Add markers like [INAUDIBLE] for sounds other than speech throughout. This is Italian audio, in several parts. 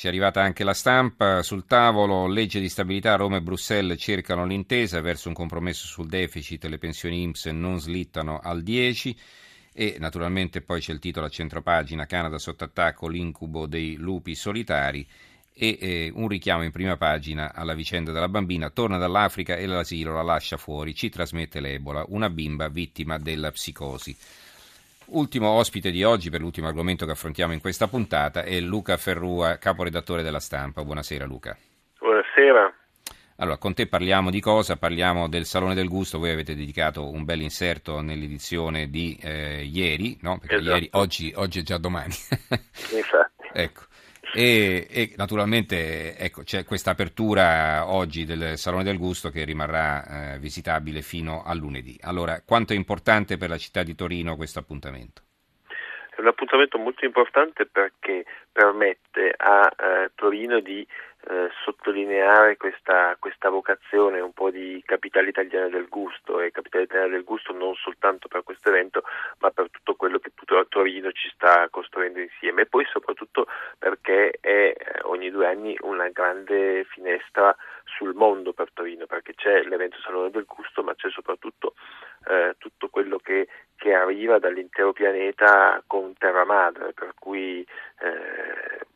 Ci è arrivata anche la stampa. Sul tavolo, legge di stabilità, Roma e Bruxelles cercano l'intesa verso un compromesso sul deficit, le pensioni IMSS non slittano al 10 e naturalmente poi c'è il titolo a centropagina, Canada sotto attacco, l'incubo dei lupi solitari. E eh, un richiamo in prima pagina alla vicenda della bambina, torna dall'Africa e l'asilo la lascia fuori, ci trasmette l'Ebola, una bimba vittima della psicosi. Ultimo ospite di oggi per l'ultimo argomento che affrontiamo in questa puntata è Luca Ferrua, caporedattore della stampa. Buonasera Luca. Buonasera. Allora, con te parliamo di cosa? Parliamo del Salone del Gusto, voi avete dedicato un bel inserto nell'edizione di eh, ieri, no? Perché esatto. ieri, oggi, oggi, è già domani. [LAUGHS] Infatti. ecco. E, e, naturalmente ecco, c'è questa apertura oggi del Salone del Gusto che rimarrà eh, visitabile fino a lunedì. Allora, quanto è importante per la città di Torino questo appuntamento? È un appuntamento molto importante perché permette a eh, Torino di eh, sottolineare questa, questa, vocazione un po' di capitale italiana del gusto e capitale italiana del gusto non soltanto per questo evento ma per tutto quello Torino ci sta costruendo insieme e poi soprattutto perché è eh, ogni due anni una grande finestra sul mondo per Torino perché c'è l'evento Salone del Gusto ma c'è soprattutto eh, tutto quello che, che, arriva dall'intero pianeta con terra madre per cui eh,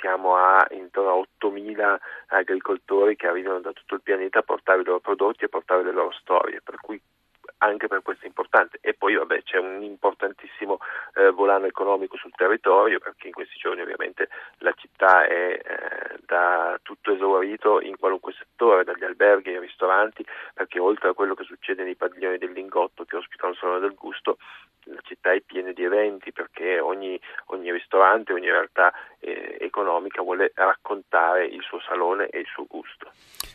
siamo a intorno a 8.000 agricoltori che arrivano da tutto il pianeta a portare i loro prodotti e portare le loro storie, per cui anche per questo è importante. E poi vabbè, c'è un importantissimo eh, volano economico sul territorio perché in questi giorni ovviamente la città è eh, da tutto esaurito in qualunque settore, dagli alberghi ai ristoranti, perché oltre a quello che succede nei padiglioni del Lingotto che ospitano il Salone del Gusto, la città è piena di eventi perché ogni, ogni ristorante, ogni realtà eh, economica vuole raccontare il suo salone e il suo gusto.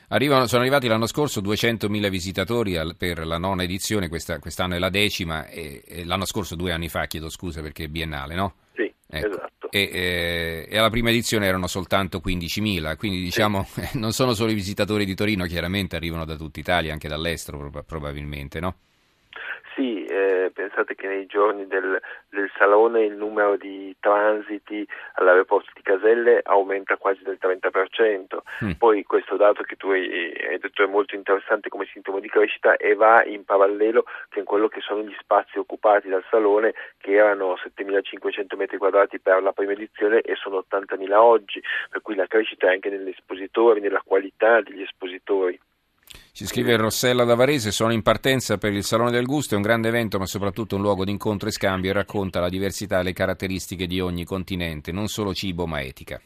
Arrivano, sono arrivati l'anno scorso 200.000 visitatori al, per la nona edizione, questa, quest'anno è la decima, e, e l'anno scorso due anni fa, chiedo scusa perché è biennale, no? Sì, ecco. esatto. E, e, e, alla prima edizione erano soltanto 15.000, quindi diciamo sì. [LAUGHS] non sono solo i visitatori di Torino, chiaramente arrivano da tutta Italia, anche dall'estero probabilmente, no? Eh, pensate che nei giorni del, del, Salone il numero di transiti all'aeroporto di Caselle aumenta quasi del 30%, mm. poi questo dato che tu hai, hai, detto è molto interessante come sintomo di crescita e va in parallelo con quello che sono gli spazi occupati dal Salone che erano 7.500 metri quadrati per la prima edizione e sono 80.000 oggi, per cui la crescita è anche negli espositori, nella qualità degli espositori. Ci scrive Rossella da Varese, sono in partenza per il Salone del Gusto, è un grande evento ma soprattutto un luogo di incontro e scambio e racconta la diversità e le caratteristiche di ogni continente, non solo cibo ma etica.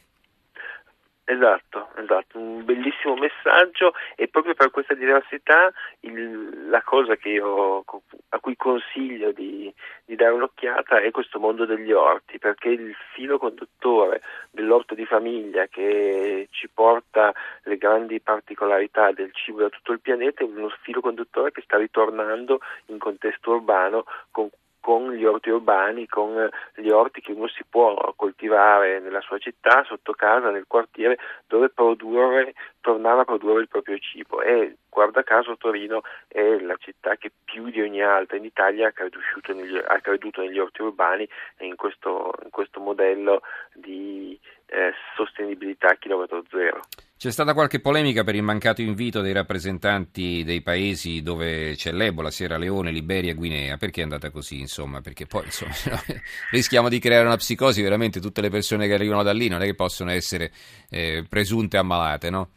Esatto, esatto, un bellissimo messaggio e proprio per questa diversità il, la cosa io, a cui consiglio di, di, dare un'occhiata è questo mondo degli orti, perché il filo conduttore dell'orto di famiglia che ci porta le grandi particolarità del cibo da tutto il pianeta è uno filo conduttore che sta ritornando in contesto urbano con con gli orti urbani, con gli orti che uno si può coltivare nella sua città, sotto casa, nel quartiere, dove produrre, tornare a produrre il proprio cibo. E guarda caso Torino è la città che più di ogni altra in Italia ha, negli, ha creduto negli orti urbani e in questo, in questo modello di eh, sostenibilità a chilometro zero. C'è stata qualche polemica per il mancato invito dei rappresentanti dei paesi dove c'è l'Ebola, Sierra Leone, Liberia, Guinea. Perché è andata così, insomma? Perché poi insomma, [LAUGHS] rischiamo di creare una psicosi, veramente tutte le persone che arrivano da lì non è che possono essere eh, presunte ammalate, no?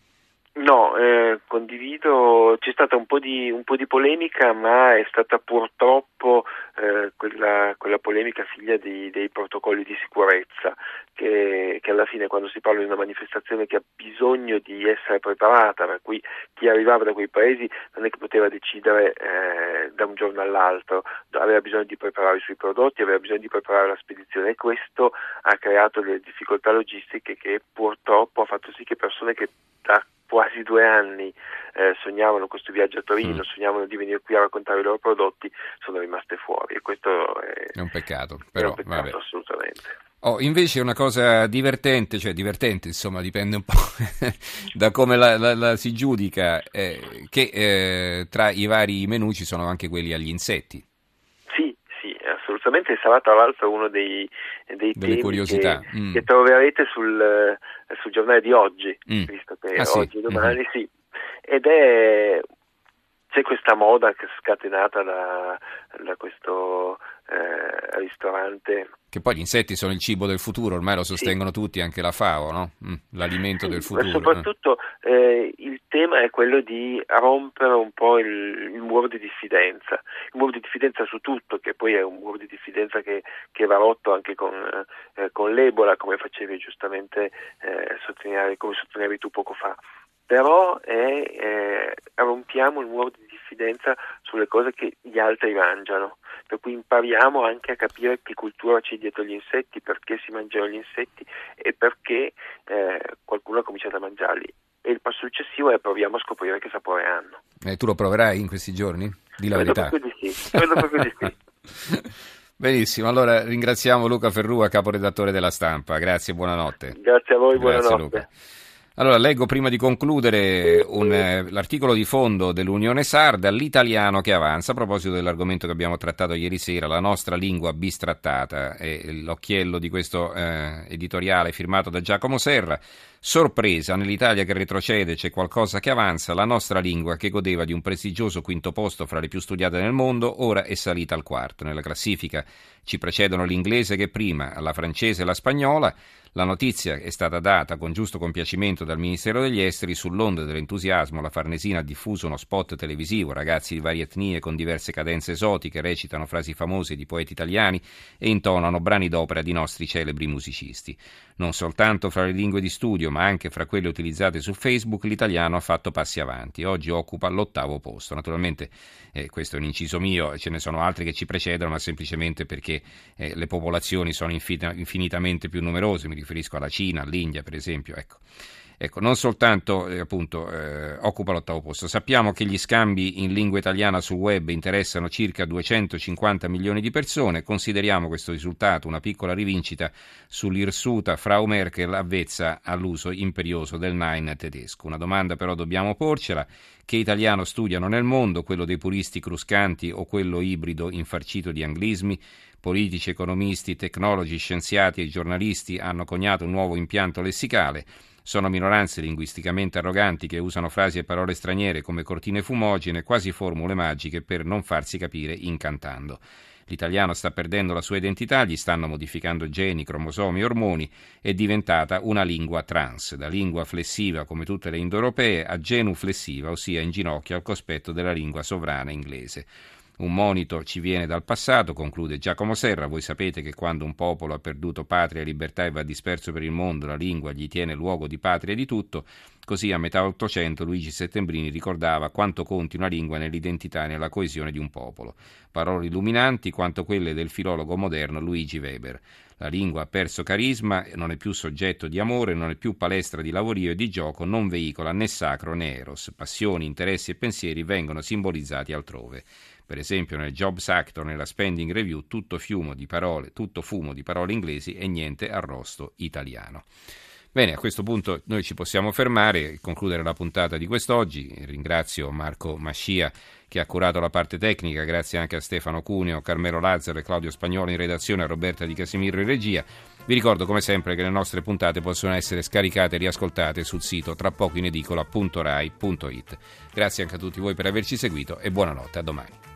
No, eh, condivido, c'è stata un po, di, un po' di polemica, ma è stata purtroppo eh, quella, quella, polemica figlia di, dei protocolli di sicurezza, che, che, alla fine quando si parla di una manifestazione che ha bisogno di essere preparata, per cui chi arrivava da quei paesi non è che poteva decidere eh, da un giorno all'altro, aveva bisogno di preparare i suoi prodotti, aveva bisogno di preparare la spedizione e questo ha creato delle difficoltà logistiche che purtroppo ha fatto sì che persone che da quasi due anni eh, sognavano questo viaggio a Torino, mm. sognavano di venire qui a raccontare i loro prodotti, sono rimaste fuori e questo è, è un peccato, però, un peccato assolutamente. Oh, invece una cosa divertente, cioè divertente insomma dipende un po' [LAUGHS] da come la, la, la si giudica, eh, che eh, tra i vari menù ci sono anche quelli agli insetti assolutamente sarà tra l'altro uno dei, dei temi curiosità. Che, mm. che, troverete sul, sul, giornale di oggi, mm. visto che ah, oggi e domani mm-hmm. sì. Ed è c'è questa moda scatenata da, da questo eh, ristorante. Che poi gli insetti sono il cibo del futuro, ormai lo sostengono sì. tutti, anche la FAO, no? mm, l'alimento sì, del futuro. Ma soprattutto eh, il tema è quello di rompere un po' il, il, muro di diffidenza, il muro di diffidenza su tutto, che poi è un muro di diffidenza che, che va rotto anche con, eh, con l'Ebola, come facevi giustamente eh, sottolineare, come sottolineavi tu poco fa però è, eh, rompiamo il muro di diffidenza sulle cose che gli altri mangiano, per cui impariamo anche a capire che cultura c'è dietro gli insetti, perché si mangiano gli insetti e perché eh, qualcuno ha cominciato a mangiarli. E il passo successivo è proviamo a scoprire che sapore hanno. E tu lo proverai in questi giorni? Di la verità. Proprio di sì. Credo proprio di sì. [LAUGHS] Benissimo, allora ringraziamo Luca Ferrua, caporedattore della stampa. Grazie buonanotte. Grazie a voi, Grazie, buonanotte. Luca. Allora, leggo prima di concludere un, eh, l'articolo di fondo dell'Unione Sarda, l'italiano che avanza, a proposito dell'argomento che abbiamo trattato ieri sera, la nostra lingua bistrattata, è l'occhiello di questo eh, editoriale firmato da Giacomo Serra. Sorpresa, nell'Italia che retrocede c'è qualcosa che avanza, la nostra lingua che godeva di un prestigioso quinto posto fra le più studiate nel mondo, ora è salita al quarto. Nella classifica ci precedono l'inglese che prima, la francese e la spagnola. La notizia è stata data con giusto compiacimento dal Ministero degli Esteri sull'onda dell'entusiasmo. La Farnesina ha diffuso uno spot televisivo. Ragazzi di varie etnie con diverse cadenze esotiche recitano frasi famose di poeti italiani e intonano brani d'opera di nostri celebri musicisti. Non soltanto fra le lingue di studio, ma anche fra quelle utilizzate su Facebook, l'italiano ha fatto passi avanti. Oggi occupa l'ottavo posto. Naturalmente eh, questo è un inciso mio, ce ne sono altri che ci precedono, ma semplicemente perché eh, le popolazioni sono infinitamente più numerose. Mi riferisco alla Cina, all'India, per esempio. Ecco. Ecco, non soltanto eh, appunto, eh, occupa l'ottavo posto, sappiamo che gli scambi in lingua italiana sul web interessano circa 250 milioni di persone, consideriamo questo risultato una piccola rivincita sull'irsuta Frau Merkel avvezza all'uso imperioso del Nein tedesco. Una domanda però dobbiamo porcela, che italiano studiano nel mondo, quello dei puristi cruscanti o quello ibrido infarcito di anglismi? Politici, economisti, tecnologi, scienziati e giornalisti hanno coniato un nuovo impianto lessicale. Sono minoranze linguisticamente arroganti che usano frasi e parole straniere come cortine fumogene, quasi formule magiche per non farsi capire incantando. L'italiano sta perdendo la sua identità, gli stanno modificando geni, cromosomi ormoni, è diventata una lingua trans, da lingua flessiva come tutte le indoeuropee a genuflessiva, ossia in ginocchio al cospetto della lingua sovrana inglese. Un monito ci viene dal passato, conclude Giacomo Serra. Voi sapete che quando un popolo ha perduto patria e libertà e va disperso per il mondo, la lingua gli tiene luogo di patria e di tutto. Così a metà Ottocento Luigi Settembrini ricordava quanto conti una lingua nell'identità e nella coesione di un popolo. Parole illuminanti quanto quelle del filologo moderno Luigi Weber. La lingua ha perso carisma, non è più soggetto di amore, non è più palestra di lavorio e di gioco, non veicola né sacro né eros. Passioni, interessi e pensieri vengono simbolizzati altrove. Per esempio nel Jobs Act o nella Spending Review tutto, di parole, tutto fumo di parole inglesi e niente arrosto italiano. Bene, a questo punto noi ci possiamo fermare e concludere la puntata di quest'oggi. Ringrazio Marco Mascia che ha curato la parte tecnica, grazie anche a Stefano Cuneo, Carmelo Lazzaro e Claudio Spagnolo in redazione, a Roberta Di Casimiro in regia. Vi ricordo come sempre che le nostre puntate possono essere scaricate e riascoltate sul sito tra poco in edicola.rai.it. Grazie anche a tutti voi per averci seguito e buonanotte, a domani.